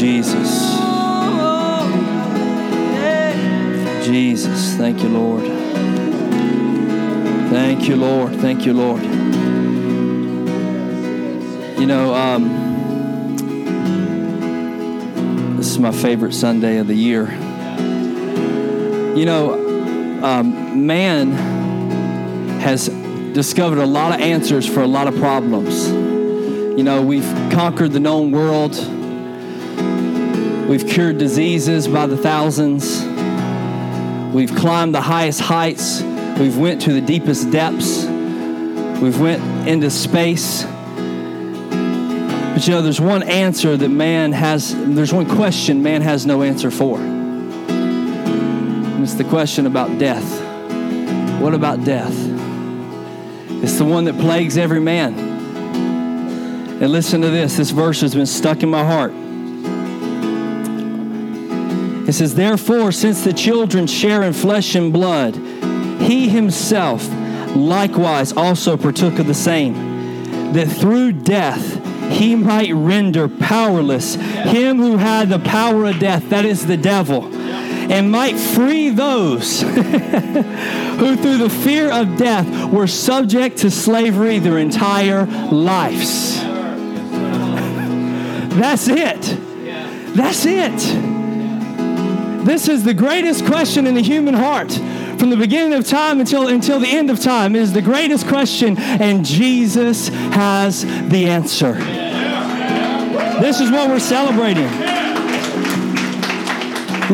Jesus. Jesus. Thank you, Lord. Thank you, Lord. Thank you, Lord. You know, um, this is my favorite Sunday of the year. You know, um, man has discovered a lot of answers for a lot of problems. You know, we've conquered the known world. We've cured diseases by the thousands. We've climbed the highest heights. We've went to the deepest depths. We've went into space. But you know, there's one answer that man has, there's one question man has no answer for. And it's the question about death. What about death? It's the one that plagues every man. And listen to this this verse has been stuck in my heart. It says, Therefore, since the children share in flesh and blood, he himself likewise also partook of the same, that through death he might render powerless him who had the power of death, that is the devil, and might free those who through the fear of death were subject to slavery their entire lives. That's it. That's it. This is the greatest question in the human heart. From the beginning of time until, until the end of time is the greatest question, and Jesus has the answer. This is what we're celebrating.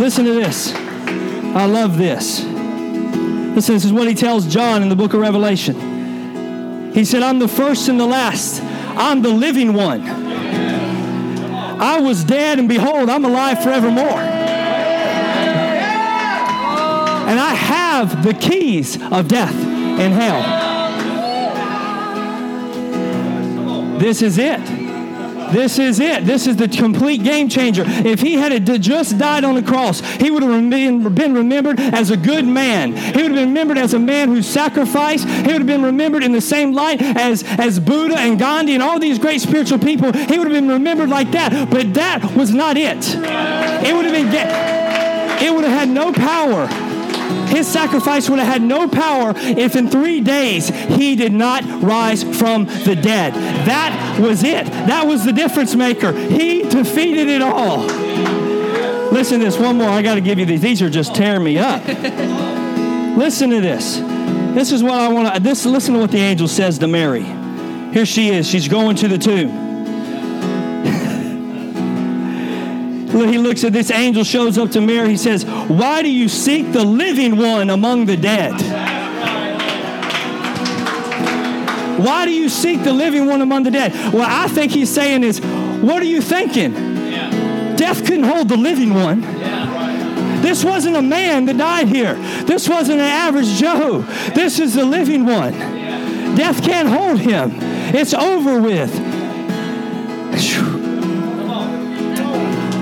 Listen to this. I love this. Listen, this is what he tells John in the book of Revelation. He said, I'm the first and the last, I'm the living one. I was dead, and behold, I'm alive forevermore. And I have the keys of death and hell. This is it. This is it. This is the complete game changer. If he had just died on the cross, he would have been remembered as a good man. He would have been remembered as a man who sacrificed. He would have been remembered in the same light as, as Buddha and Gandhi and all these great spiritual people. He would have been remembered like that. But that was not it. It would have been, it would have had no power his sacrifice would have had no power if in three days he did not rise from the dead. That was it. That was the difference maker. He defeated it all. Listen to this. One more. I got to give you these. These are just tearing me up. listen to this. This is what I want to. This. Listen to what the angel says to Mary. Here she is. She's going to the tomb. He looks at this angel, shows up to Mary. He says, Why do you seek the living one among the dead? Why do you seek the living one among the dead? Well, I think he's saying is, What are you thinking? Yeah. Death couldn't hold the living one. This wasn't a man that died here. This wasn't an average Joe. This is the living one. Death can't hold him. It's over with.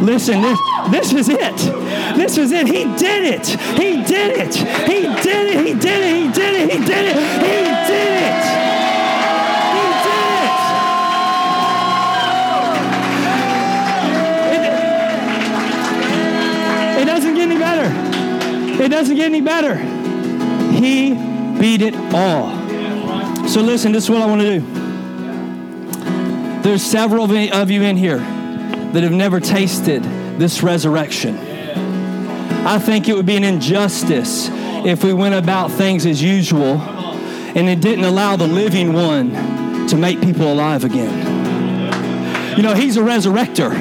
Listen, this, this is it. This is it. He did it. He did it. He did it. He did it. He did it. He did it. He did it. He did it. It doesn't get any better. It doesn't get any better. He beat it all. So listen, this is what I want to do. There's several of you in here that have never tasted this resurrection. I think it would be an injustice if we went about things as usual and it didn't allow the living one to make people alive again. You know, he's a resurrector.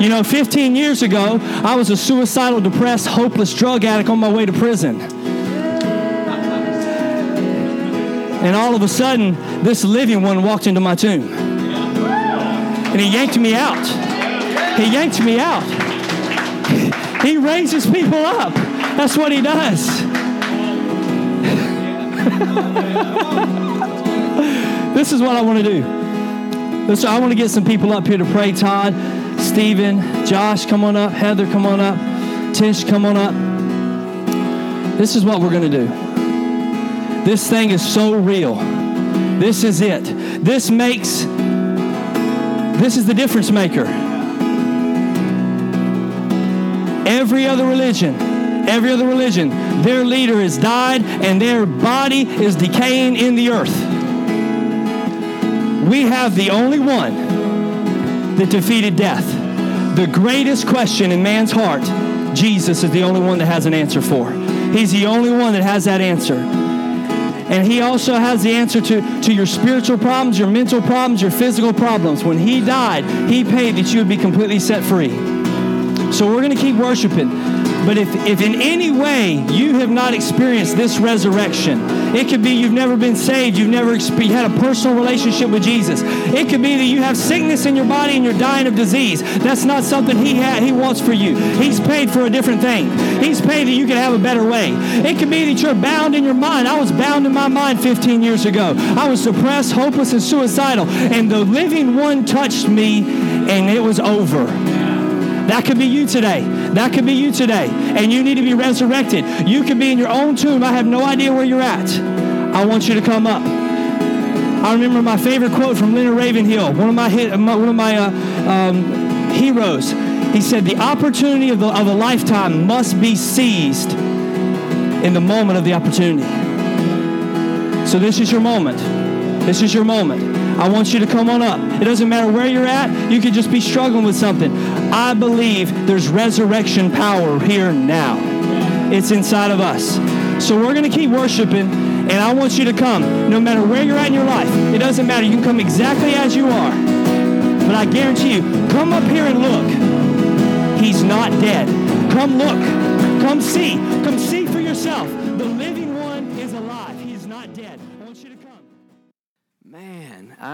You know, 15 years ago, I was a suicidal, depressed, hopeless drug addict on my way to prison. And all of a sudden, this living one walked into my tomb. And he yanked me out. He yanked me out. He raises people up. That's what he does. this is what I want to do. This, I want to get some people up here to pray. Todd, Stephen, Josh, come on up. Heather, come on up. Tish, come on up. This is what we're going to do. This thing is so real. This is it. This makes, this is the difference maker. Every other religion, every other religion, their leader has died and their body is decaying in the earth. We have the only one that defeated death. The greatest question in man's heart, Jesus is the only one that has an answer for. He's the only one that has that answer. And he also has the answer to, to your spiritual problems, your mental problems, your physical problems. When he died, he paid that you would be completely set free. So we're going to keep worshiping. But if, if in any way you have not experienced this resurrection, it could be you've never been saved, you've never you had a personal relationship with Jesus. It could be that you have sickness in your body and you're dying of disease. That's not something he he wants for you. He's paid for a different thing. He's paid that you can have a better way. It could be that you're bound in your mind. I was bound in my mind 15 years ago. I was depressed, hopeless, and suicidal. And the living one touched me and it was over. That could be you today. That could be you today. And you need to be resurrected. You could be in your own tomb. I have no idea where you're at. I want you to come up. I remember my favorite quote from Leonard Ravenhill, one of my, hit, one of my uh, um, heroes. He said, The opportunity of, the, of a lifetime must be seized in the moment of the opportunity. So, this is your moment. This is your moment. I want you to come on up. It doesn't matter where you're at, you could just be struggling with something. I believe there's resurrection power here now. It's inside of us. So we're going to keep worshiping, and I want you to come no matter where you're at in your life. It doesn't matter. You can come exactly as you are. But I guarantee you, come up here and look. He's not dead. Come look. Come see. Come see for yourself.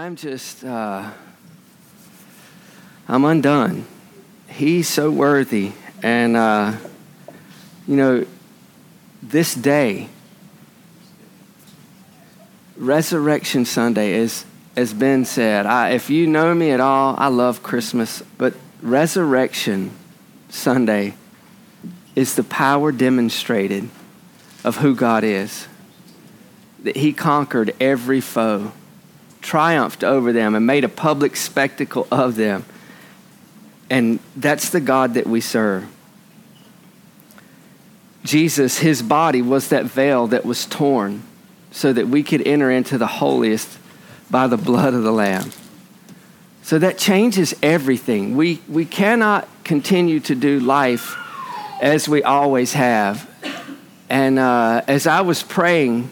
I'm just, uh, I'm undone. He's so worthy. And, uh, you know, this day, Resurrection Sunday, is, as Ben said, I, if you know me at all, I love Christmas, but Resurrection Sunday is the power demonstrated of who God is. That He conquered every foe triumphed over them and made a public spectacle of them. And that's the God that we serve. Jesus, his body was that veil that was torn so that we could enter into the holiest by the blood of the Lamb. So that changes everything. We, we cannot continue to do life as we always have. And uh, as I was praying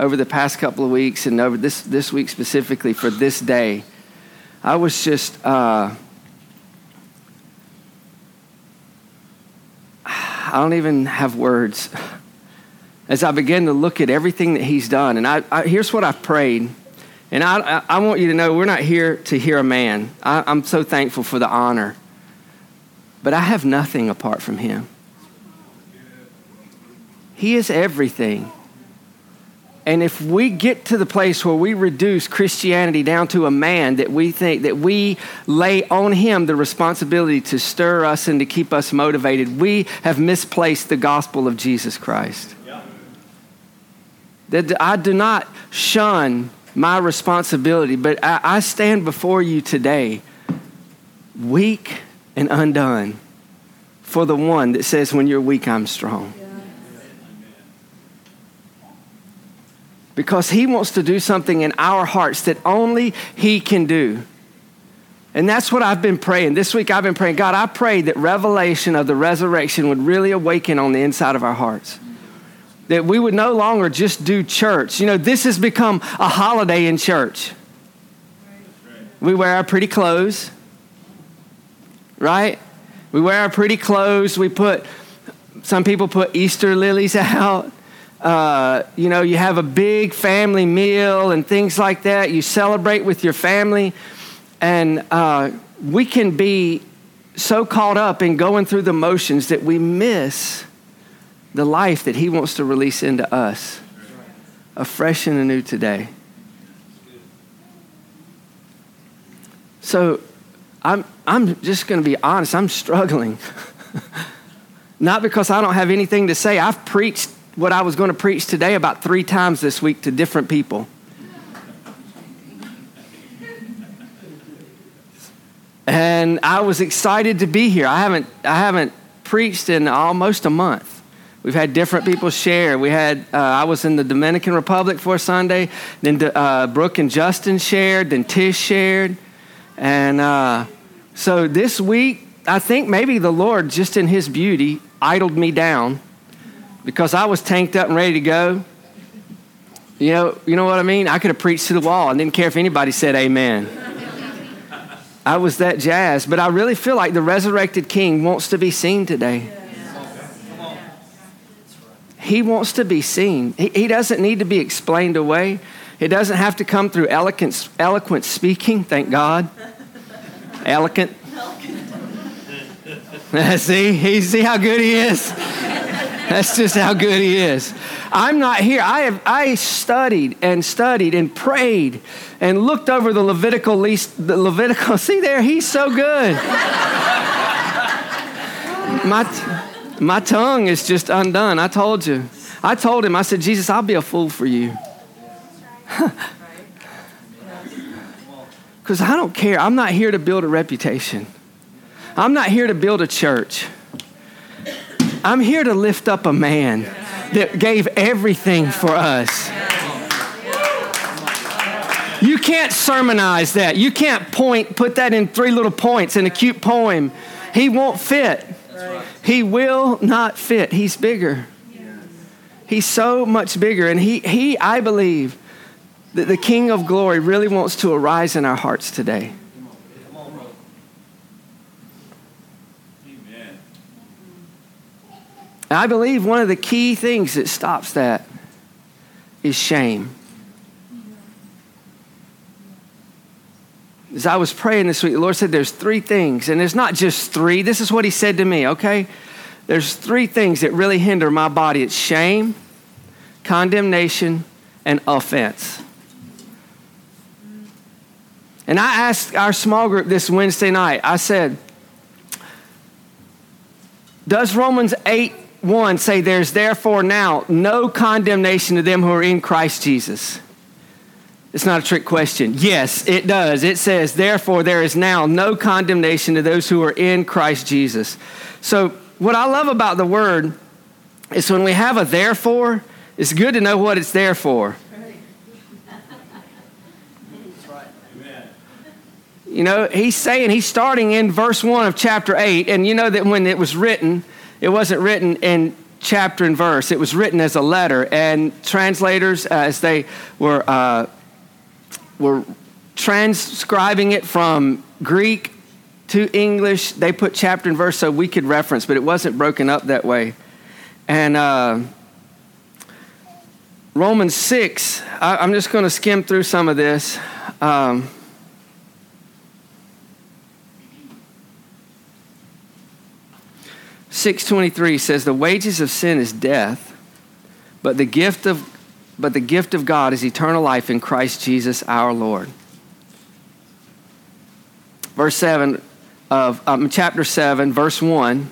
over the past couple of weeks and over this, this week specifically for this day, I was just, uh, I don't even have words. As I began to look at everything that he's done, and I, I here's what I've prayed. And I, I, want you to know we're not here to hear a man. I, I'm so thankful for the honor. But I have nothing apart from him. He is everything. And if we get to the place where we reduce Christianity down to a man that we think that we lay on him the responsibility to stir us and to keep us motivated, we have misplaced the gospel of Jesus Christ. Yeah. That I do not shun my responsibility, but I, I stand before you today weak and undone for the one that says, When you're weak, I'm strong. Because He wants to do something in our hearts that only He can do. And that's what I've been praying. This week I've been praying, God, I pray that revelation of the resurrection would really awaken on the inside of our hearts. That we would no longer just do church. You know, this has become a holiday in church. We wear our pretty clothes, right? We wear our pretty clothes. We put, some people put Easter lilies out. Uh, you know, you have a big family meal and things like that. You celebrate with your family. And uh, we can be so caught up in going through the motions that we miss the life that He wants to release into us afresh and anew today. So I'm, I'm just going to be honest, I'm struggling. Not because I don't have anything to say. I've preached what I was going to preach today about three times this week to different people. And I was excited to be here. I haven't, I haven't preached in almost a month. We've had different people share. We had uh, I was in the Dominican Republic for Sunday. Then uh, Brooke and Justin shared. Then Tish shared, and uh, so this week I think maybe the Lord, just in His beauty, idled me down because I was tanked up and ready to go. You know, you know what I mean? I could have preached to the wall and didn't care if anybody said amen. I was that jazzed, but I really feel like the resurrected King wants to be seen today. He wants to be seen. He, he doesn't need to be explained away. It doesn't have to come through eloquent, eloquent speaking, thank God. Eloquent. see, he, see how good he is? That's just how good he is. I'm not here. I have I studied and studied and prayed and looked over the Levitical least the Levitical. See there, he's so good. my my tongue is just undone. I told you. I told him, I said, Jesus, I'll be a fool for you. Because I don't care. I'm not here to build a reputation. I'm not here to build a church. I'm here to lift up a man that gave everything for us. You can't sermonize that. You can't point, put that in three little points in a cute poem. He won't fit. He will not fit. He's bigger. He's so much bigger. And he, he, I believe, that the King of glory really wants to arise in our hearts today. I believe one of the key things that stops that is shame. As I was praying this week, the Lord said there's three things, and it's not just three. This is what He said to me, okay? There's three things that really hinder my body it's shame, condemnation, and offense. And I asked our small group this Wednesday night, I said, Does Romans 8 1 say, There's therefore now no condemnation to them who are in Christ Jesus? It's not a trick question. Yes, it does. It says, Therefore, there is now no condemnation to those who are in Christ Jesus. So, what I love about the word is when we have a therefore, it's good to know what it's there for. You know, he's saying, he's starting in verse 1 of chapter 8, and you know that when it was written, it wasn't written in chapter and verse, it was written as a letter. And translators, uh, as they were, uh, were transcribing it from Greek to English, they put chapter and verse so we could reference, but it wasn't broken up that way. And uh, Romans 6, I, am just going to skim through some of this. Um, Six twenty three says the wages of sin is death, but the gift of but the gift of God is eternal life in Christ Jesus our Lord. Verse seven of um, chapter 7, verse 1.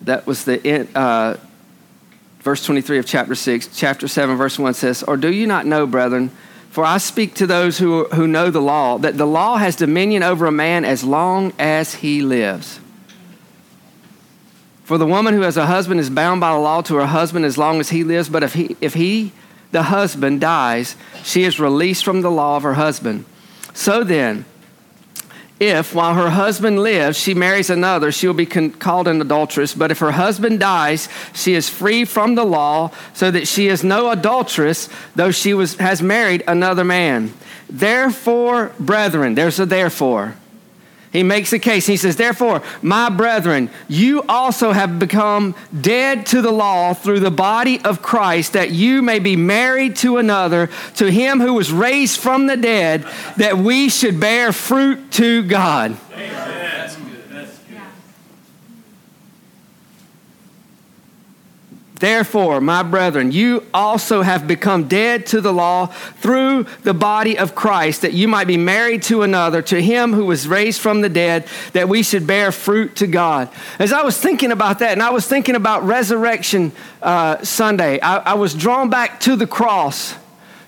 That was the uh, verse 23 of chapter 6. Chapter 7, verse 1 says, Or do you not know, brethren, for I speak to those who, who know the law, that the law has dominion over a man as long as he lives. For the woman who has a husband is bound by the law to her husband as long as he lives, but if he, if he the husband, dies, she is released from the law of her husband. So then, if, while her husband lives, she marries another, she will be con- called an adulteress. But if her husband dies, she is free from the law, so that she is no adulteress, though she was, has married another man. Therefore, brethren, there's a therefore. He makes a case. He says, Therefore, my brethren, you also have become dead to the law through the body of Christ, that you may be married to another, to him who was raised from the dead, that we should bear fruit to God. Amen. Therefore, my brethren, you also have become dead to the law through the body of Christ, that you might be married to another, to him who was raised from the dead, that we should bear fruit to God. As I was thinking about that, and I was thinking about Resurrection uh, Sunday, I, I was drawn back to the cross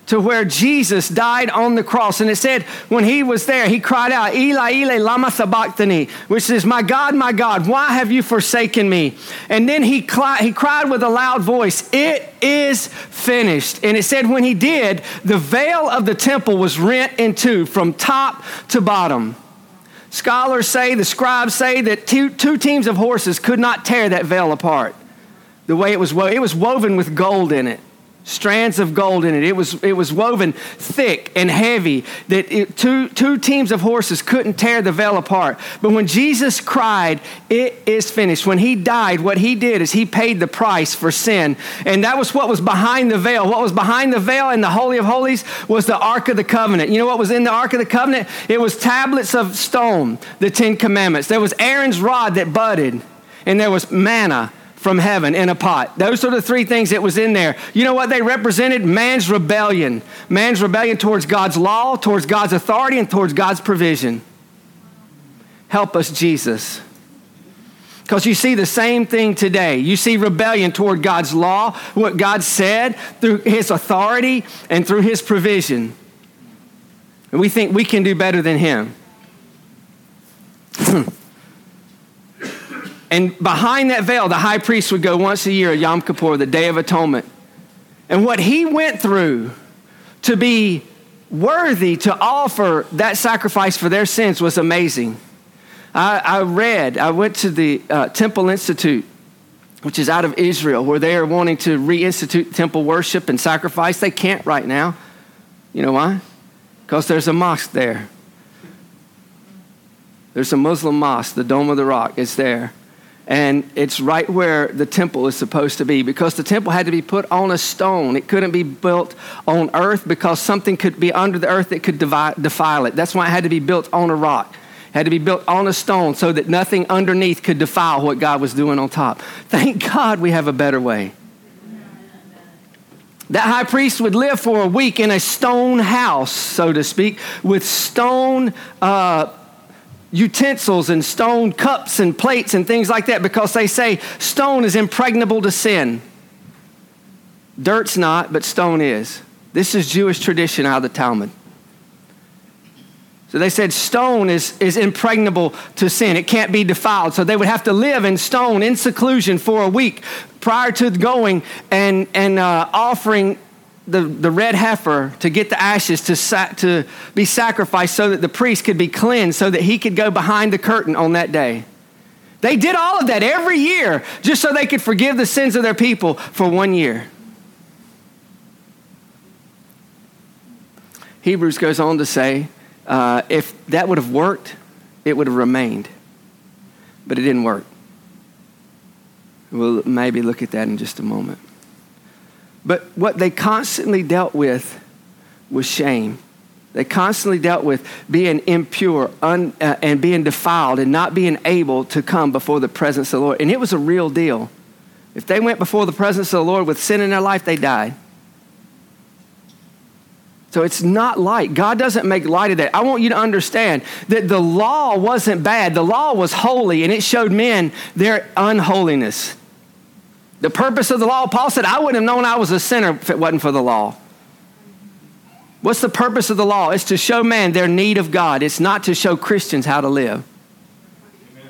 to where Jesus died on the cross. And it said, when he was there, he cried out, Eli, Eli, lama sabachthani, which is, My God, my God, why have you forsaken me? And then he, cli- he cried with a loud voice, It is finished. And it said, when he did, the veil of the temple was rent in two from top to bottom. Scholars say, the scribes say that two, two teams of horses could not tear that veil apart. The way it was woven, it was woven with gold in it strands of gold in it. It was, it was woven thick and heavy that it, two, two teams of horses couldn't tear the veil apart. But when Jesus cried, It is finished, when he died, what he did is he paid the price for sin. And that was what was behind the veil. What was behind the veil in the Holy of Holies was the Ark of the Covenant. You know what was in the Ark of the Covenant? It was tablets of stone, the Ten Commandments. There was Aaron's rod that budded, and there was manna from heaven in a pot. Those are the three things that was in there. You know what they represented? Man's rebellion. Man's rebellion towards God's law, towards God's authority, and towards God's provision. Help us, Jesus. Because you see the same thing today. You see rebellion toward God's law, what God said, through His authority and through His provision. And we think we can do better than Him. And behind that veil, the high priest would go once a year, at Yom Kippur, the Day of Atonement. And what he went through to be worthy to offer that sacrifice for their sins was amazing. I, I read, I went to the uh, Temple Institute, which is out of Israel, where they are wanting to reinstitute temple worship and sacrifice. They can't right now. You know why? Because there's a mosque there. There's a Muslim mosque, the Dome of the Rock is there and it's right where the temple is supposed to be because the temple had to be put on a stone. It couldn't be built on earth because something could be under the earth that could defile it. That's why it had to be built on a rock. It had to be built on a stone so that nothing underneath could defile what God was doing on top. Thank God we have a better way. That high priest would live for a week in a stone house, so to speak, with stone uh, utensils and stone cups and plates and things like that because they say stone is impregnable to sin. Dirt's not, but stone is. This is Jewish tradition out of the Talmud. So they said stone is, is impregnable to sin. It can't be defiled. So they would have to live in stone in seclusion for a week prior to going and, and uh, offering the, the red heifer to get the ashes to, to be sacrificed so that the priest could be cleansed, so that he could go behind the curtain on that day. They did all of that every year just so they could forgive the sins of their people for one year. Hebrews goes on to say uh, if that would have worked, it would have remained. But it didn't work. We'll maybe look at that in just a moment. But what they constantly dealt with was shame. They constantly dealt with being impure un, uh, and being defiled and not being able to come before the presence of the Lord. And it was a real deal. If they went before the presence of the Lord with sin in their life, they died. So it's not light. God doesn't make light of that. I want you to understand that the law wasn't bad. The law was holy and it showed men their unholiness. The purpose of the law, Paul said, I wouldn't have known I was a sinner if it wasn't for the law. What's the purpose of the law? It's to show man their need of God. It's not to show Christians how to live. Amen.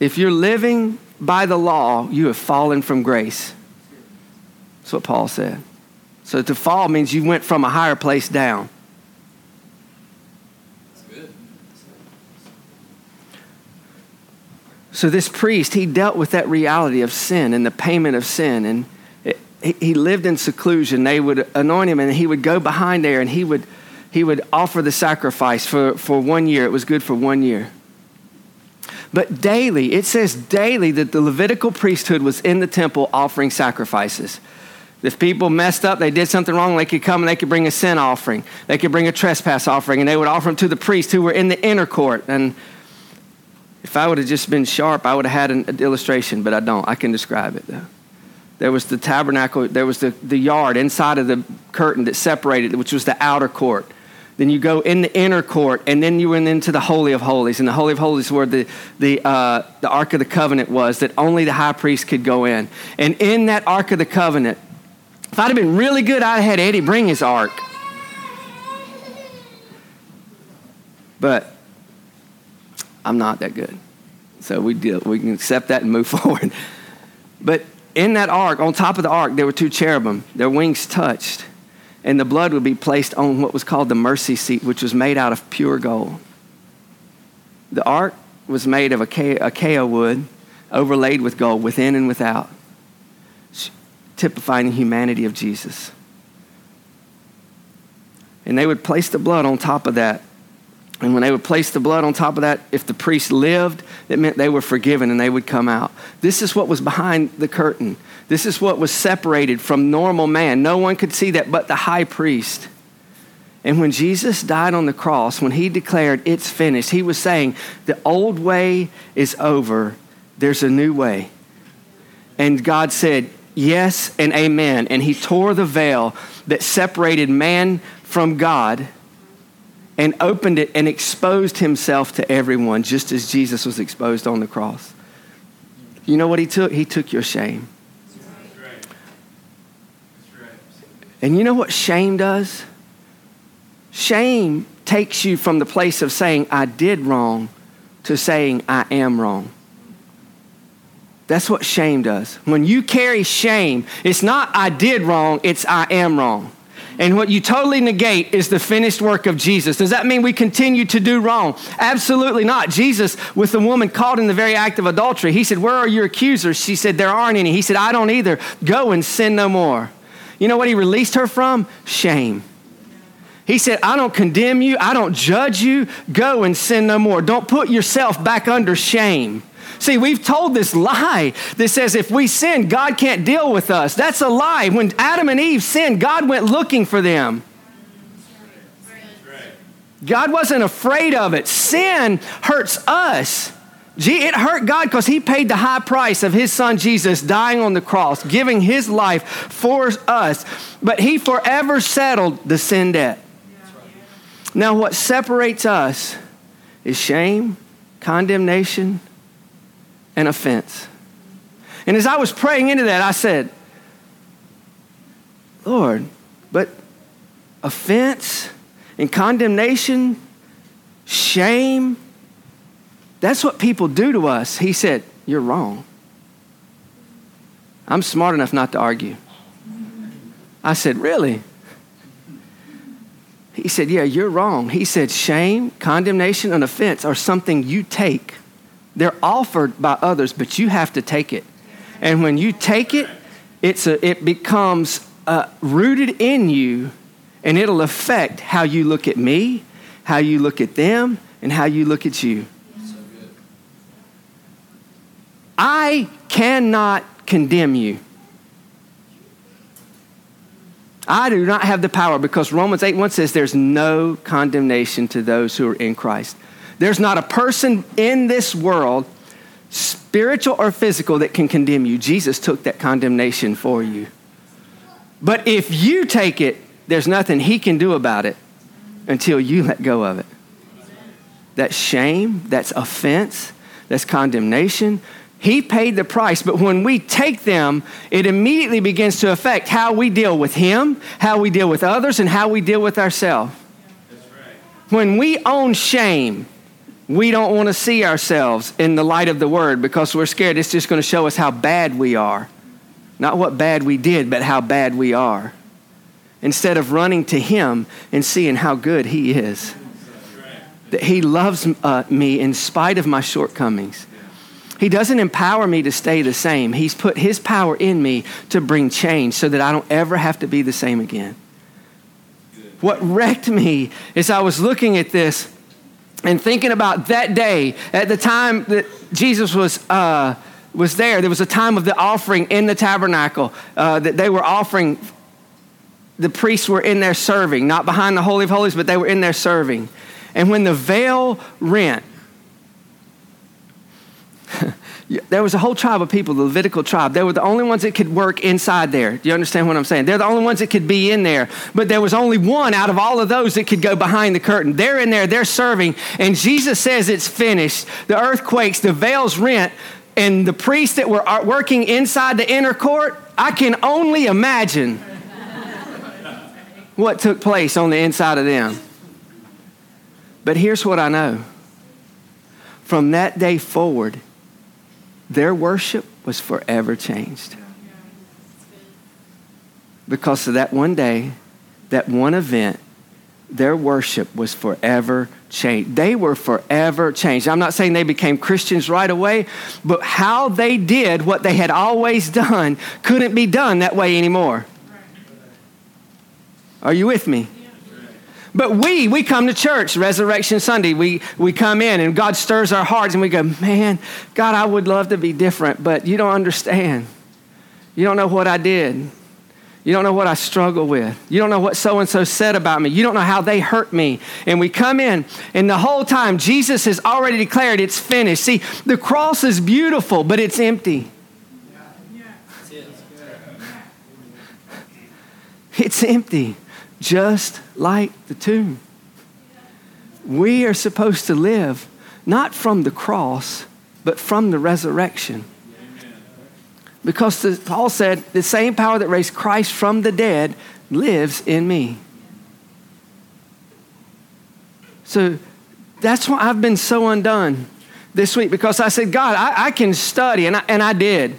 If you're living by the law, you have fallen from grace. That's what Paul said. So to fall means you went from a higher place down. So this priest, he dealt with that reality of sin and the payment of sin. And it, he lived in seclusion. They would anoint him and he would go behind there and he would, he would offer the sacrifice for, for one year. It was good for one year. But daily, it says daily that the Levitical priesthood was in the temple offering sacrifices. If people messed up, they did something wrong, they could come and they could bring a sin offering. They could bring a trespass offering, and they would offer them to the priests who were in the inner court. And if I would have just been sharp, I would have had an, an illustration, but I don't. I can describe it though. There was the tabernacle, there was the, the yard inside of the curtain that separated, which was the outer court. Then you go in the inner court, and then you went into the Holy of Holies. And the Holy of Holies where the, the, uh, the Ark of the Covenant was, that only the high priest could go in. And in that Ark of the Covenant, If I'd have been really good, I'd have had Eddie bring his ark. But I'm not that good. So we, deal, we can accept that and move forward. But in that ark, on top of the ark, there were two cherubim. Their wings touched, and the blood would be placed on what was called the mercy seat, which was made out of pure gold. The ark was made of acacia wood, overlaid with gold within and without, typifying the humanity of Jesus. And they would place the blood on top of that and when they would place the blood on top of that, if the priest lived, it meant they were forgiven and they would come out. This is what was behind the curtain. This is what was separated from normal man. No one could see that but the high priest. And when Jesus died on the cross, when he declared, It's finished, he was saying, The old way is over, there's a new way. And God said, Yes and amen. And he tore the veil that separated man from God and opened it and exposed himself to everyone, just as Jesus was exposed on the cross. You know what he took? He took your shame. And you know what shame does? Shame takes you from the place of saying, I did wrong, to saying, I am wrong. That's what shame does. When you carry shame, it's not I did wrong, it's I am wrong and what you totally negate is the finished work of Jesus. Does that mean we continue to do wrong? Absolutely not. Jesus, with the woman caught in the very act of adultery, he said, Where are your accusers? She said, There aren't any. He said, I don't either. Go and sin no more. You know what he released her from? Shame. He said, I don't condemn you. I don't judge you. Go and sin no more. Don't put yourself back under shame. See, we've told this lie that says if we sin, God can't deal with us. That's a lie. When Adam and Eve sinned, God went looking for them. God wasn't afraid of it. Sin hurts us. Gee, it hurt God because He paid the high price of His Son Jesus dying on the cross, giving His life for us. But He forever settled the sin debt. Now, what separates us is shame, condemnation, an offense. And as I was praying into that, I said, Lord, but offense and condemnation, shame, that's what people do to us. He said, You're wrong. I'm smart enough not to argue. I said, Really? He said, Yeah, you're wrong. He said, Shame, condemnation, and offense are something you take they're offered by others, but you have to take it. And when you take it, it's a, it becomes uh, rooted in you, and it'll affect how you look at me, how you look at them, and how you look at you. I cannot condemn you. I do not have the power because Romans 8 1 says there's no condemnation to those who are in Christ. There's not a person in this world, spiritual or physical, that can condemn you. Jesus took that condemnation for you. But if you take it, there's nothing he can do about it until you let go of it. That's shame, that's offense, that's condemnation. He paid the price, but when we take them, it immediately begins to affect how we deal with Him, how we deal with others, and how we deal with ourselves. Right. When we own shame, we don't want to see ourselves in the light of the word because we're scared it's just going to show us how bad we are. Not what bad we did, but how bad we are. Instead of running to Him and seeing how good He is. That He loves uh, me in spite of my shortcomings. He doesn't empower me to stay the same. He's put His power in me to bring change so that I don't ever have to be the same again. What wrecked me is I was looking at this and thinking about that day, at the time that Jesus was, uh, was there, there was a time of the offering in the tabernacle uh, that they were offering. The priests were in there serving, not behind the Holy of Holies, but they were in there serving. And when the veil rent, there was a whole tribe of people, the Levitical tribe. They were the only ones that could work inside there. Do you understand what I'm saying? They're the only ones that could be in there. But there was only one out of all of those that could go behind the curtain. They're in there, they're serving, and Jesus says it's finished. The earthquakes, the veils rent, and the priests that were working inside the inner court, I can only imagine what took place on the inside of them. But here's what I know from that day forward, their worship was forever changed. Because of that one day, that one event, their worship was forever changed. They were forever changed. I'm not saying they became Christians right away, but how they did what they had always done couldn't be done that way anymore. Are you with me? But we, we come to church, Resurrection Sunday. We, we come in and God stirs our hearts and we go, man, God, I would love to be different, but you don't understand. You don't know what I did. You don't know what I struggle with. You don't know what so and so said about me. You don't know how they hurt me. And we come in, and the whole time, Jesus has already declared it's finished. See, the cross is beautiful, but it's empty. It's empty just like the tomb. We are supposed to live not from the cross, but from the resurrection. Because the, Paul said, the same power that raised Christ from the dead lives in me. So that's why I've been so undone this week because I said, God, I, I can study, and I, and I did.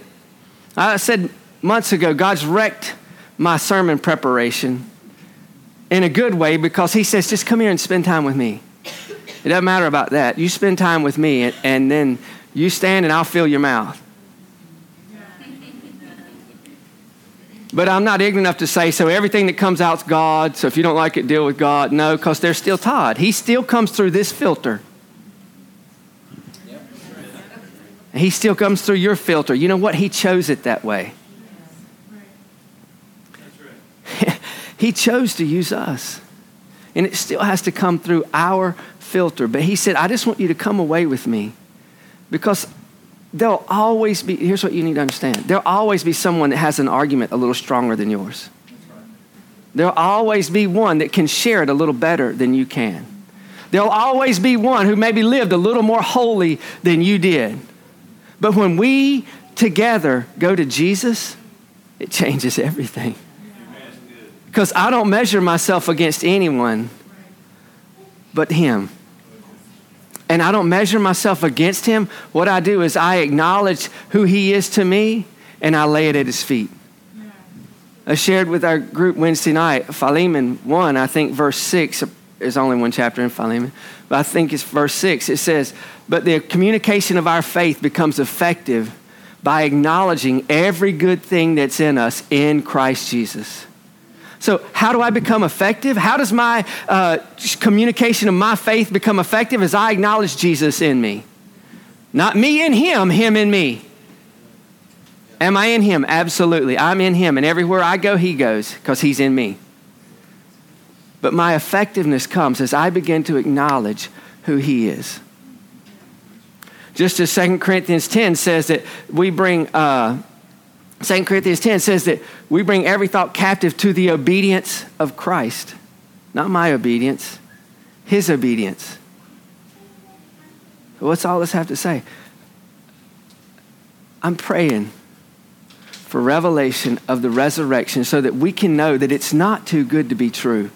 I said months ago, God's wrecked my sermon preparation in a good way because he says, just come here and spend time with me. It doesn't matter about that. You spend time with me, and, and then you stand and I'll fill your mouth. But I'm not ignorant enough to say, so everything that comes out's God, so if you don't like it, deal with God. No, because there's still Todd. He still comes through this filter. He still comes through your filter. You know what? He chose it that way. He chose to use us. And it still has to come through our filter. But he said, I just want you to come away with me because there'll always be, here's what you need to understand there'll always be someone that has an argument a little stronger than yours. There'll always be one that can share it a little better than you can. There'll always be one who maybe lived a little more holy than you did. But when we together go to Jesus, it changes everything. Because I don't measure myself against anyone but Him. And I don't measure myself against Him. What I do is I acknowledge who He is to me and I lay it at His feet. I shared with our group Wednesday night, Philemon 1, I think verse 6, there's only one chapter in Philemon, but I think it's verse 6. It says, But the communication of our faith becomes effective by acknowledging every good thing that's in us in Christ Jesus. So, how do I become effective? How does my uh, communication of my faith become effective? As I acknowledge Jesus in me. Not me in him, him in me. Am I in him? Absolutely. I'm in him. And everywhere I go, he goes because he's in me. But my effectiveness comes as I begin to acknowledge who he is. Just as 2 Corinthians 10 says that we bring. Uh, 2 Corinthians 10 says that we bring every thought captive to the obedience of Christ. Not my obedience, his obedience. What's all this have to say? I'm praying for revelation of the resurrection so that we can know that it's not too good to be true.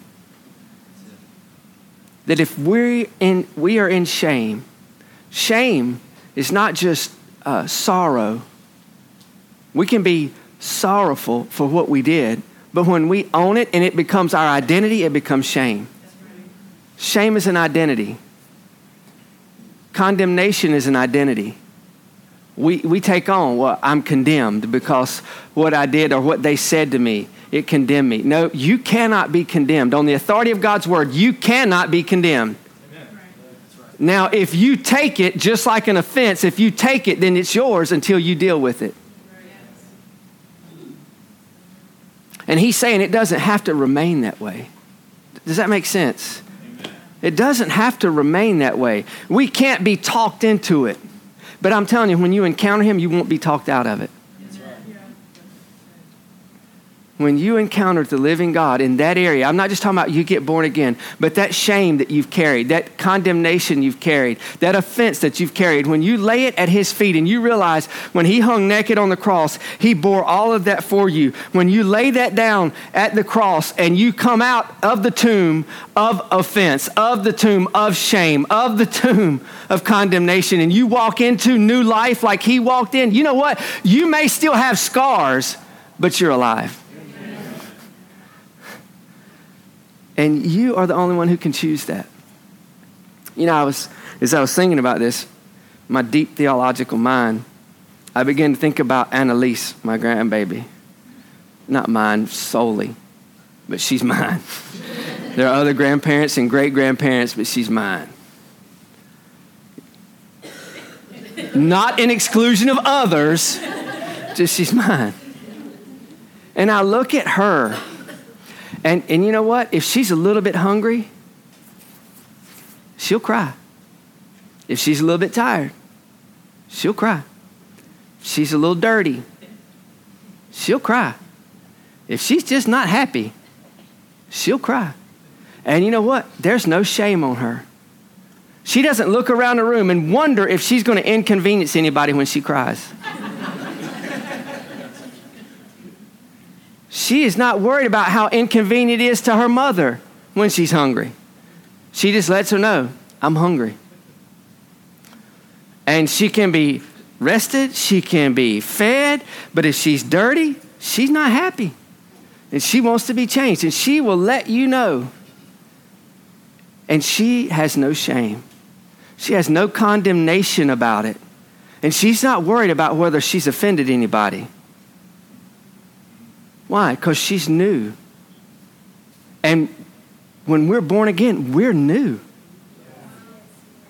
That if we're in, we are in shame, shame is not just uh, sorrow we can be sorrowful for what we did, but when we own it and it becomes our identity, it becomes shame. Shame is an identity. Condemnation is an identity. We, we take on, well, I'm condemned because what I did or what they said to me, it condemned me. No, you cannot be condemned. On the authority of God's word, you cannot be condemned. Now, if you take it just like an offense, if you take it, then it's yours until you deal with it. And he's saying it doesn't have to remain that way. Does that make sense? It doesn't have to remain that way. We can't be talked into it. But I'm telling you, when you encounter him, you won't be talked out of it. When you encounter the living God in that area, I'm not just talking about you get born again, but that shame that you've carried, that condemnation you've carried, that offense that you've carried, when you lay it at His feet and you realize when He hung naked on the cross, He bore all of that for you. When you lay that down at the cross and you come out of the tomb of offense, of the tomb of shame, of the tomb of condemnation, and you walk into new life like He walked in, you know what? You may still have scars, but you're alive. And you are the only one who can choose that. You know, I was, as I was thinking about this, my deep theological mind, I began to think about Annalise, my grandbaby. Not mine solely, but she's mine. there are other grandparents and great grandparents, but she's mine. Not in exclusion of others, just she's mine. And I look at her and, and you know what? If she's a little bit hungry, she'll cry. If she's a little bit tired, she'll cry. If she's a little dirty, she'll cry. If she's just not happy, she'll cry. And you know what? There's no shame on her. She doesn't look around the room and wonder if she's going to inconvenience anybody when she cries. She is not worried about how inconvenient it is to her mother when she's hungry. She just lets her know, I'm hungry. And she can be rested, she can be fed, but if she's dirty, she's not happy. And she wants to be changed, and she will let you know. And she has no shame, she has no condemnation about it. And she's not worried about whether she's offended anybody. Why? Because she's new. And when we're born again, we're new.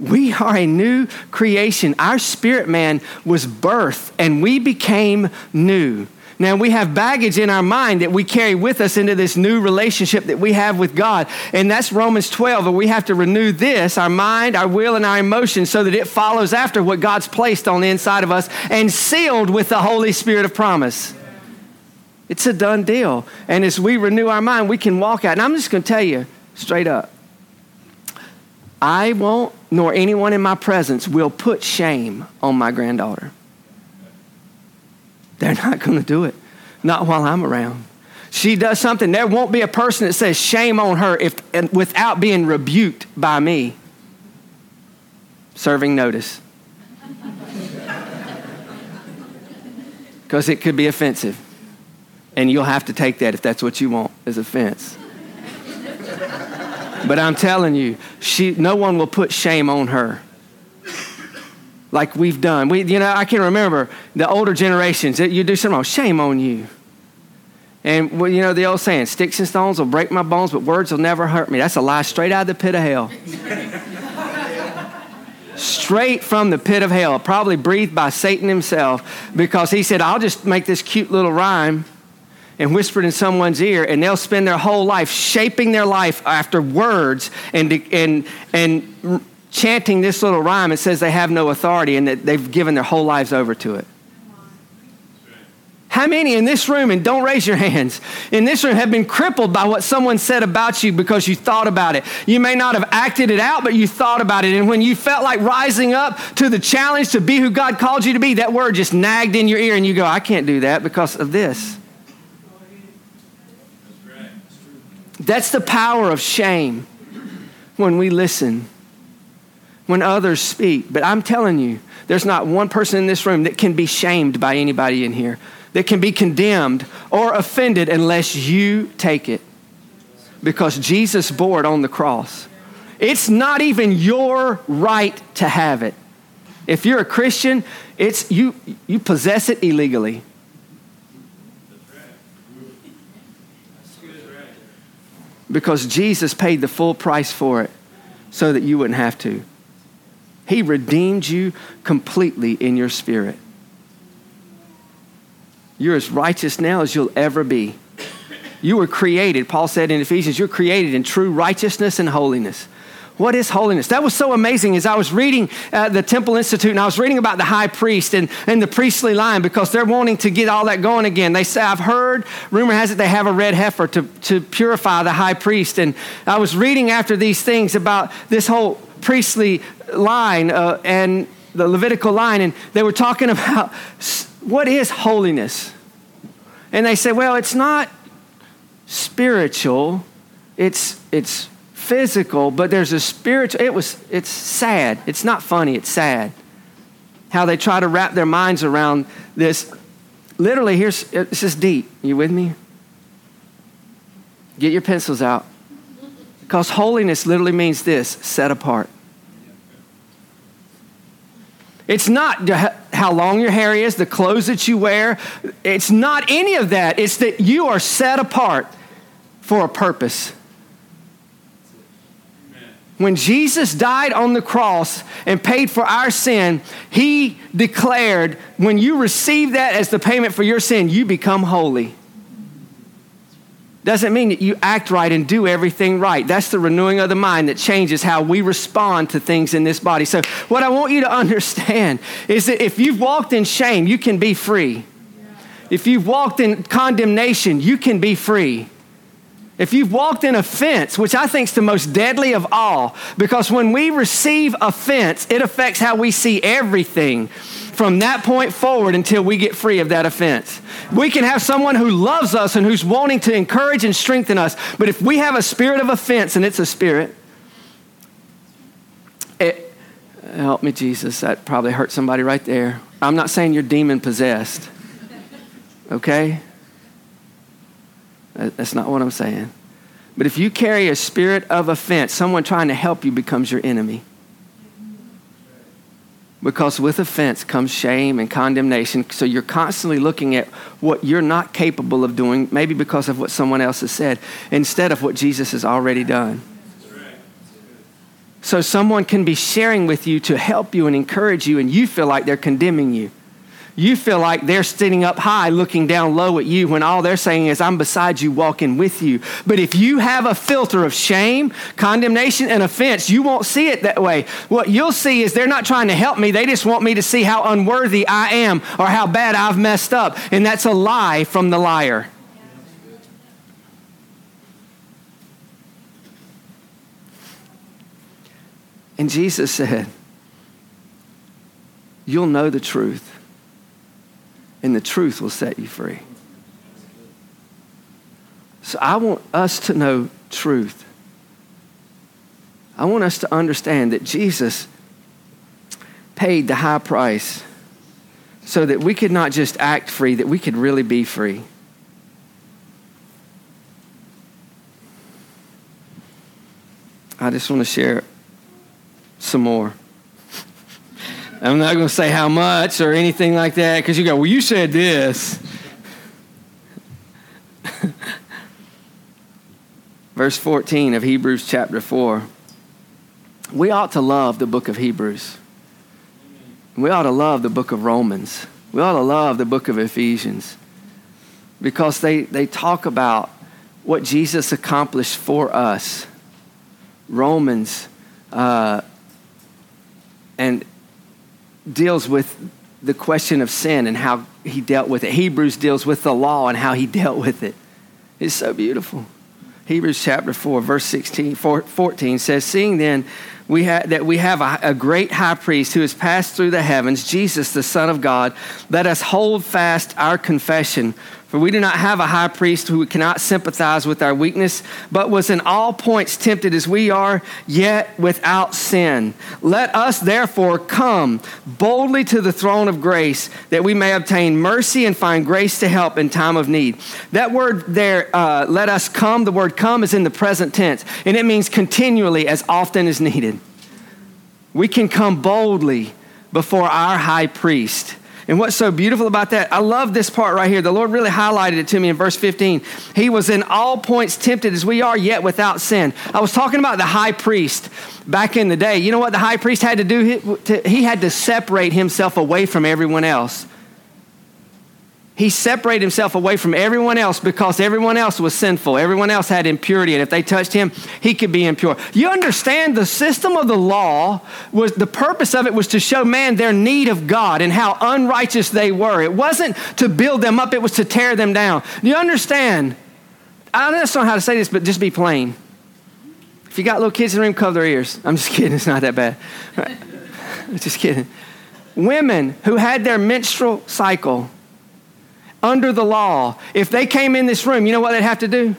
We are a new creation. Our spirit man was birthed and we became new. Now, we have baggage in our mind that we carry with us into this new relationship that we have with God. And that's Romans 12. And we have to renew this, our mind, our will, and our emotions, so that it follows after what God's placed on the inside of us and sealed with the Holy Spirit of promise. It's a done deal. And as we renew our mind, we can walk out. And I'm just going to tell you straight up I won't, nor anyone in my presence will put shame on my granddaughter. They're not going to do it, not while I'm around. She does something, there won't be a person that says shame on her if, without being rebuked by me. Serving notice. Because it could be offensive. And you'll have to take that if that's what you want as offense. but I'm telling you, she, no one will put shame on her like we've done. We, you know, I can remember the older generations. You do something wrong, shame on you. And well, you know the old saying, "Sticks and stones will break my bones, but words will never hurt me." That's a lie straight out of the pit of hell. straight from the pit of hell, probably breathed by Satan himself, because he said, "I'll just make this cute little rhyme." And whispered in someone's ear, and they'll spend their whole life shaping their life after words and, and, and chanting this little rhyme. It says they have no authority and that they've given their whole lives over to it. How many in this room, and don't raise your hands, in this room have been crippled by what someone said about you because you thought about it? You may not have acted it out, but you thought about it. And when you felt like rising up to the challenge to be who God called you to be, that word just nagged in your ear, and you go, I can't do that because of this. That's the power of shame when we listen, when others speak. But I'm telling you, there's not one person in this room that can be shamed by anybody in here, that can be condemned or offended unless you take it. Because Jesus bore it on the cross. It's not even your right to have it. If you're a Christian, it's you you possess it illegally. Because Jesus paid the full price for it so that you wouldn't have to. He redeemed you completely in your spirit. You're as righteous now as you'll ever be. You were created, Paul said in Ephesians, you're created in true righteousness and holiness. What is holiness? That was so amazing as I was reading uh, the Temple Institute and I was reading about the high priest and, and the priestly line because they're wanting to get all that going again. They say, I've heard, rumor has it, they have a red heifer to, to purify the high priest. And I was reading after these things about this whole priestly line uh, and the Levitical line, and they were talking about what is holiness. And they said, well, it's not spiritual, it's, it's physical, but there's a spiritual, it was, it's sad. It's not funny, it's sad. How they try to wrap their minds around this. Literally, here's, this just deep. You with me? Get your pencils out. Because holiness literally means this set apart. It's not how long your hair is, the clothes that you wear. It's not any of that. It's that you are set apart for a purpose. When Jesus died on the cross and paid for our sin, he declared, when you receive that as the payment for your sin, you become holy. Doesn't mean that you act right and do everything right. That's the renewing of the mind that changes how we respond to things in this body. So, what I want you to understand is that if you've walked in shame, you can be free. If you've walked in condemnation, you can be free. If you've walked in offense, which I think is the most deadly of all, because when we receive offense, it affects how we see everything from that point forward until we get free of that offense. We can have someone who loves us and who's wanting to encourage and strengthen us, but if we have a spirit of offense, and it's a spirit, it, help me, Jesus, that probably hurt somebody right there. I'm not saying you're demon possessed, okay? That's not what I'm saying. But if you carry a spirit of offense, someone trying to help you becomes your enemy. Because with offense comes shame and condemnation. So you're constantly looking at what you're not capable of doing, maybe because of what someone else has said, instead of what Jesus has already done. So someone can be sharing with you to help you and encourage you, and you feel like they're condemning you you feel like they're sitting up high looking down low at you when all they're saying is, I'm beside you, walking with you. But if you have a filter of shame, condemnation, and offense, you won't see it that way. What you'll see is they're not trying to help me, they just want me to see how unworthy I am or how bad I've messed up. And that's a lie from the liar. And Jesus said, You'll know the truth and the truth will set you free. So I want us to know truth. I want us to understand that Jesus paid the high price so that we could not just act free, that we could really be free. I just want to share some more. I'm not going to say how much or anything like that because you go, well, you said this. Verse 14 of Hebrews chapter 4. We ought to love the book of Hebrews. We ought to love the book of Romans. We ought to love the book of Ephesians because they, they talk about what Jesus accomplished for us. Romans uh, and deals with the question of sin and how he dealt with it. Hebrews deals with the law and how he dealt with it. It's so beautiful. Hebrews chapter 4, verse 16, 14 says, Seeing then we ha- that we have a, a great high priest who has passed through the heavens, Jesus, the Son of God, let us hold fast our confession. For we do not have a high priest who cannot sympathize with our weakness, but was in all points tempted as we are, yet without sin. Let us therefore come boldly to the throne of grace, that we may obtain mercy and find grace to help in time of need. That word there, uh, let us come, the word come is in the present tense, and it means continually as often as needed. We can come boldly before our high priest and what's so beautiful about that, I love this part right here. The Lord really highlighted it to me in verse 15. He was in all points tempted as we are, yet without sin. I was talking about the high priest back in the day. You know what the high priest had to do? He had to separate himself away from everyone else. He separated himself away from everyone else because everyone else was sinful. Everyone else had impurity, and if they touched him, he could be impure. You understand the system of the law was the purpose of it was to show man their need of God and how unrighteous they were. It wasn't to build them up, it was to tear them down. Do you understand? I don't know how to say this, but just be plain. If you got little kids in the room, cover their ears. I'm just kidding, it's not that bad. Right. Just kidding. Women who had their menstrual cycle under the law, if they came in this room, you know what they'd have to do?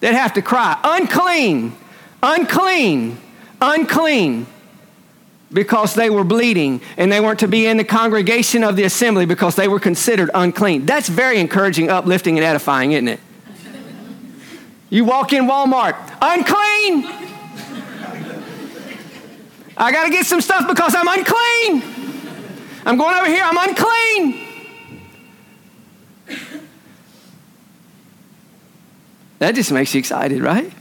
They'd have to cry, unclean, unclean, unclean, because they were bleeding and they weren't to be in the congregation of the assembly because they were considered unclean. That's very encouraging, uplifting, and edifying, isn't it? You walk in Walmart, unclean. I got to get some stuff because I'm unclean. I'm going over here, I'm unclean. That just makes you excited, right?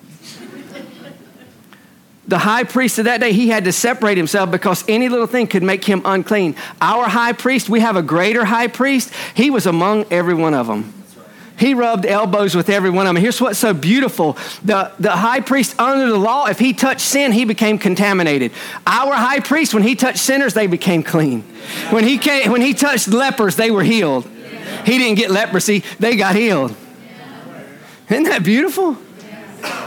the high priest of that day, he had to separate himself because any little thing could make him unclean. Our high priest, we have a greater high priest, he was among every one of them. He rubbed elbows with every one of them. Here's what's so beautiful the, the high priest under the law, if he touched sin, he became contaminated. Our high priest, when he touched sinners, they became clean. When he, came, when he touched lepers, they were healed. He didn't get leprosy, they got healed. Isn't that beautiful?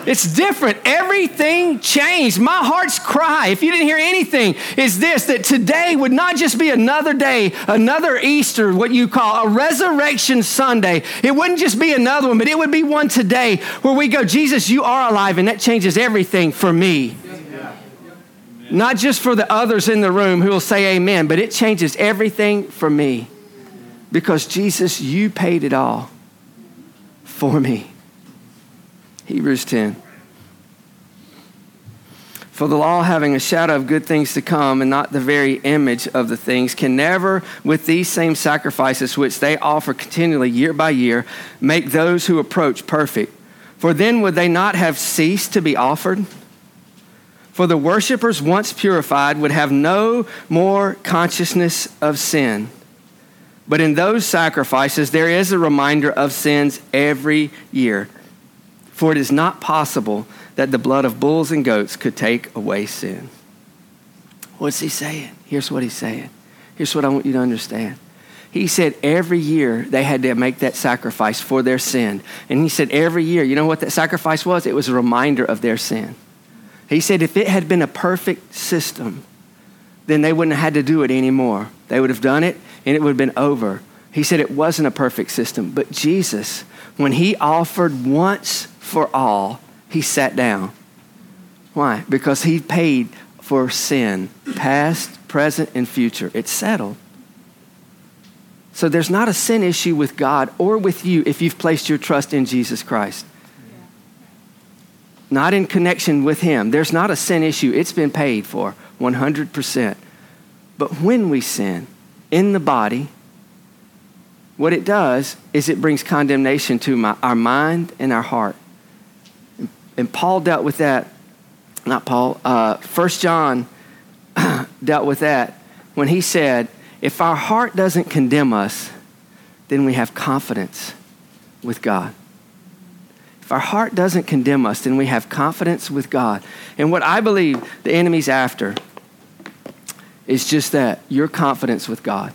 It's different. Everything changed. My heart's cry, if you didn't hear anything, is this that today would not just be another day, another Easter, what you call a resurrection Sunday. It wouldn't just be another one, but it would be one today where we go, Jesus, you are alive, and that changes everything for me. Not just for the others in the room who will say amen, but it changes everything for me. Because Jesus, you paid it all for me. Hebrews 10. For the law, having a shadow of good things to come and not the very image of the things, can never, with these same sacrifices which they offer continually year by year, make those who approach perfect. For then would they not have ceased to be offered? For the worshippers, once purified, would have no more consciousness of sin. But in those sacrifices, there is a reminder of sins every year. For it is not possible that the blood of bulls and goats could take away sin. What's he saying? Here's what he's saying. Here's what I want you to understand. He said every year they had to make that sacrifice for their sin. And he said every year, you know what that sacrifice was? It was a reminder of their sin. He said if it had been a perfect system, then they wouldn't have had to do it anymore. They would have done it and it would have been over. He said it wasn't a perfect system, but Jesus, when he offered once for all, he sat down. Why? Because he paid for sin, past, present, and future. It's settled. So there's not a sin issue with God or with you if you've placed your trust in Jesus Christ. Not in connection with Him. There's not a sin issue. It's been paid for 100%. But when we sin in the body, what it does is it brings condemnation to my, our mind and our heart. And Paul dealt with that, not Paul, uh, John dealt with that when he said, if our heart doesn't condemn us, then we have confidence with God. If our heart doesn't condemn us, then we have confidence with God. And what I believe the enemy's after is just that your confidence with God.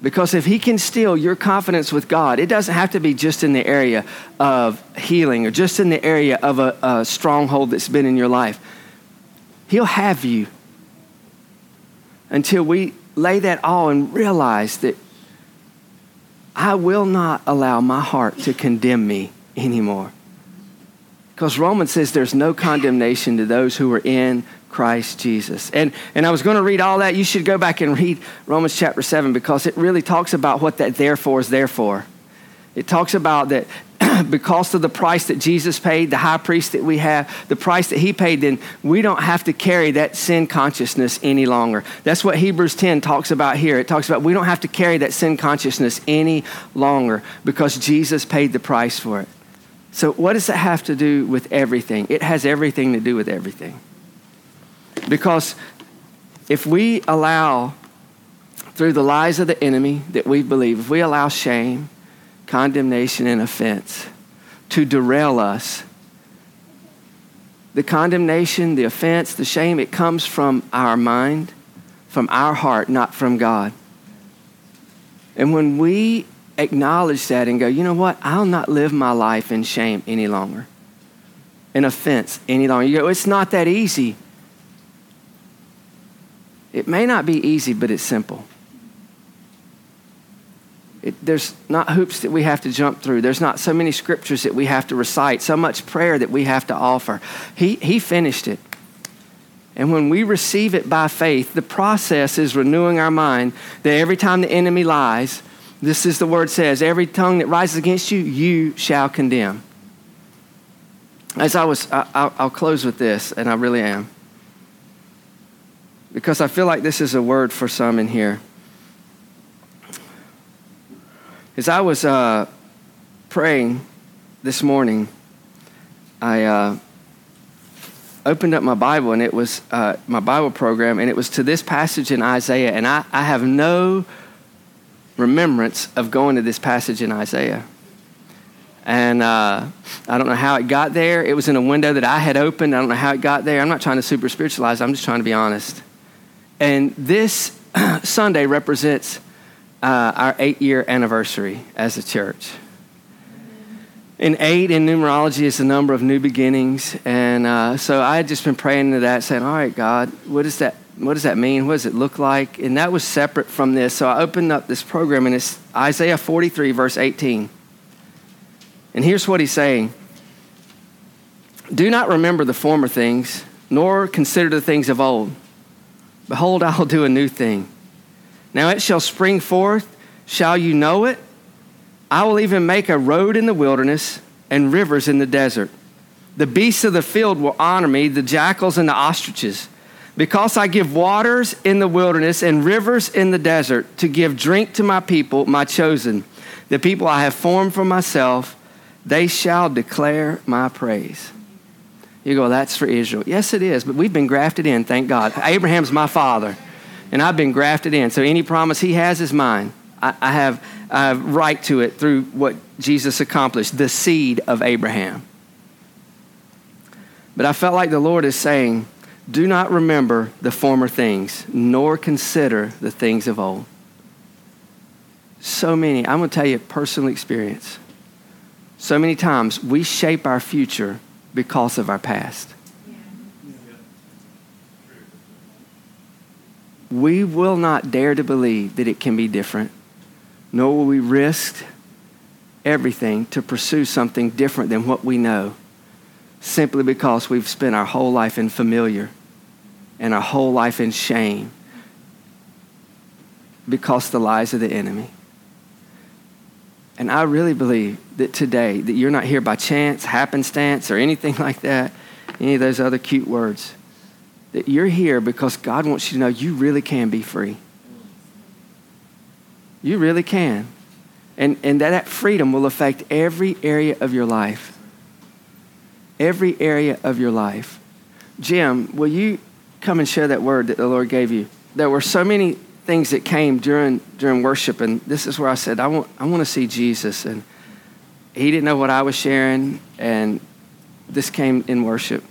Because if he can steal your confidence with God, it doesn't have to be just in the area of healing or just in the area of a, a stronghold that's been in your life. He'll have you until we lay that all and realize that I will not allow my heart to condemn me anymore. Because Romans says there's no condemnation to those who are in Christ Jesus. And, and I was going to read all that. You should go back and read Romans chapter 7 because it really talks about what that therefore is there for. It talks about that because of the price that Jesus paid, the high priest that we have, the price that he paid, then we don't have to carry that sin consciousness any longer. That's what Hebrews 10 talks about here. It talks about we don't have to carry that sin consciousness any longer because Jesus paid the price for it. So, what does that have to do with everything? It has everything to do with everything. Because if we allow through the lies of the enemy that we believe, if we allow shame, condemnation, and offense to derail us, the condemnation, the offense, the shame, it comes from our mind, from our heart, not from God. And when we acknowledge that and go, you know what? I'll not live my life in shame any longer, in offense any longer. You go, it's not that easy. It may not be easy, but it's simple. It, there's not hoops that we have to jump through. There's not so many scriptures that we have to recite, so much prayer that we have to offer. He, he finished it. And when we receive it by faith, the process is renewing our mind that every time the enemy lies, this is the word says, every tongue that rises against you, you shall condemn. As I was, I, will close with this, and I really am. Because I feel like this is a word for some in here. As I was uh, praying this morning, I uh, opened up my Bible, and it was uh, my Bible program, and it was to this passage in Isaiah. And I, I have no remembrance of going to this passage in Isaiah. And uh, I don't know how it got there. It was in a window that I had opened. I don't know how it got there. I'm not trying to super spiritualize, I'm just trying to be honest. And this Sunday represents uh, our eight year anniversary as a church. And eight in numerology is the number of new beginnings. And uh, so I had just been praying to that, saying, All right, God, what does that what does that mean? What does it look like? And that was separate from this. So I opened up this program, and it's Isaiah 43, verse 18. And here's what he's saying Do not remember the former things, nor consider the things of old. Behold, I will do a new thing. Now it shall spring forth. Shall you know it? I will even make a road in the wilderness and rivers in the desert. The beasts of the field will honor me, the jackals and the ostriches because I give waters in the wilderness and rivers in the desert to give drink to my people, my chosen, the people I have formed for myself, they shall declare my praise. You go, that's for Israel. Yes, it is, but we've been grafted in, thank God. Abraham's my father, and I've been grafted in. So any promise he has is mine. I, I have, I have right to it through what Jesus accomplished, the seed of Abraham. But I felt like the Lord is saying, do not remember the former things, nor consider the things of old. So many, I'm going to tell you personal experience. So many times we shape our future because of our past. We will not dare to believe that it can be different, nor will we risk everything to pursue something different than what we know simply because we've spent our whole life in familiar and our whole life in shame because the lies of the enemy. And I really believe that today, that you're not here by chance, happenstance, or anything like that, any of those other cute words. That you're here because God wants you to know you really can be free. You really can. And, and that, that freedom will affect every area of your life. Every area of your life. Jim, will you come and share that word that the Lord gave you. There were so many things that came during during worship, and this is where I said, I want I want to see Jesus. And he didn't know what I was sharing, and this came in worship.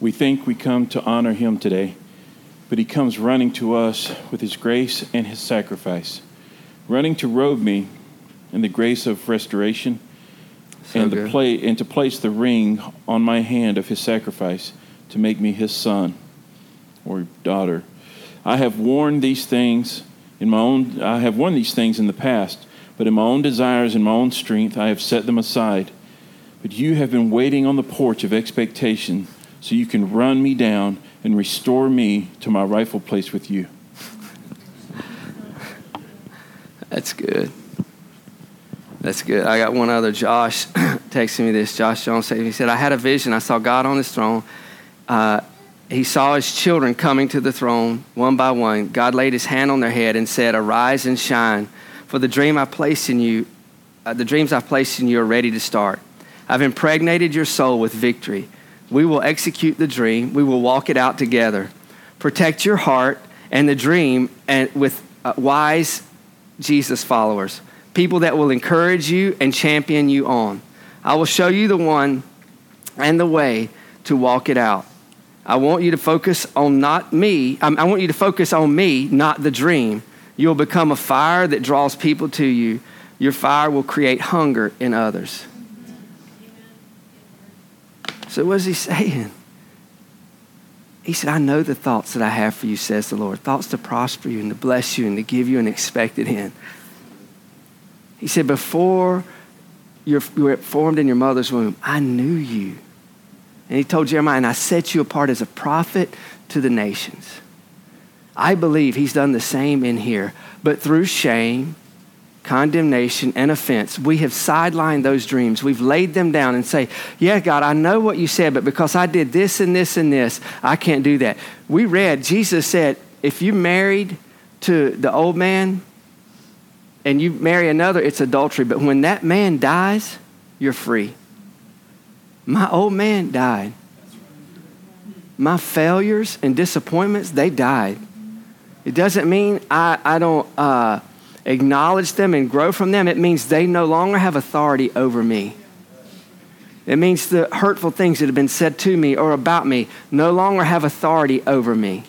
We think we come to honor him today, but he comes running to us with his grace and his sacrifice, running to robe me in the grace of restoration. So and play and to place the ring on my hand of his sacrifice to make me his son or daughter. I have worn these things in my own I have worn these things in the past, but in my own desires and my own strength I have set them aside. But you have been waiting on the porch of expectation so you can run me down and restore me to my rightful place with you. That's good. That's good. I got one other. Josh texting me this. Josh Jones said, he said, I had a vision. I saw God on his throne uh, he saw his children coming to the throne one by one. God laid his hand on their head and said, Arise and shine, for the dream I placed in you, uh, the dreams I've placed in you are ready to start. I've impregnated your soul with victory. We will execute the dream, we will walk it out together. Protect your heart and the dream and with uh, wise Jesus followers, people that will encourage you and champion you on. I will show you the one and the way to walk it out. I want you to focus on not me. I want you to focus on me, not the dream. You'll become a fire that draws people to you. Your fire will create hunger in others. So, what is he saying? He said, I know the thoughts that I have for you, says the Lord thoughts to prosper you and to bless you and to give you an expected end. He said, Before you were formed in your mother's womb, I knew you. And he told Jeremiah, and I set you apart as a prophet to the nations. I believe he's done the same in here, but through shame, condemnation, and offense, we have sidelined those dreams. We've laid them down and say, Yeah, God, I know what you said, but because I did this and this and this, I can't do that. We read, Jesus said, if you married to the old man and you marry another, it's adultery. But when that man dies, you're free. My old man died. My failures and disappointments, they died. It doesn't mean I, I don't uh, acknowledge them and grow from them. It means they no longer have authority over me. It means the hurtful things that have been said to me or about me no longer have authority over me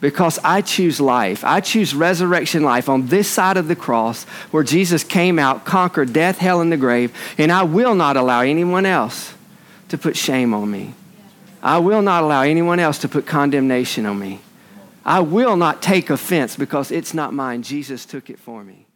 because I choose life. I choose resurrection life on this side of the cross where Jesus came out, conquered death, hell, and the grave, and I will not allow anyone else to put shame on me. I will not allow anyone else to put condemnation on me. I will not take offense because it's not mine. Jesus took it for me.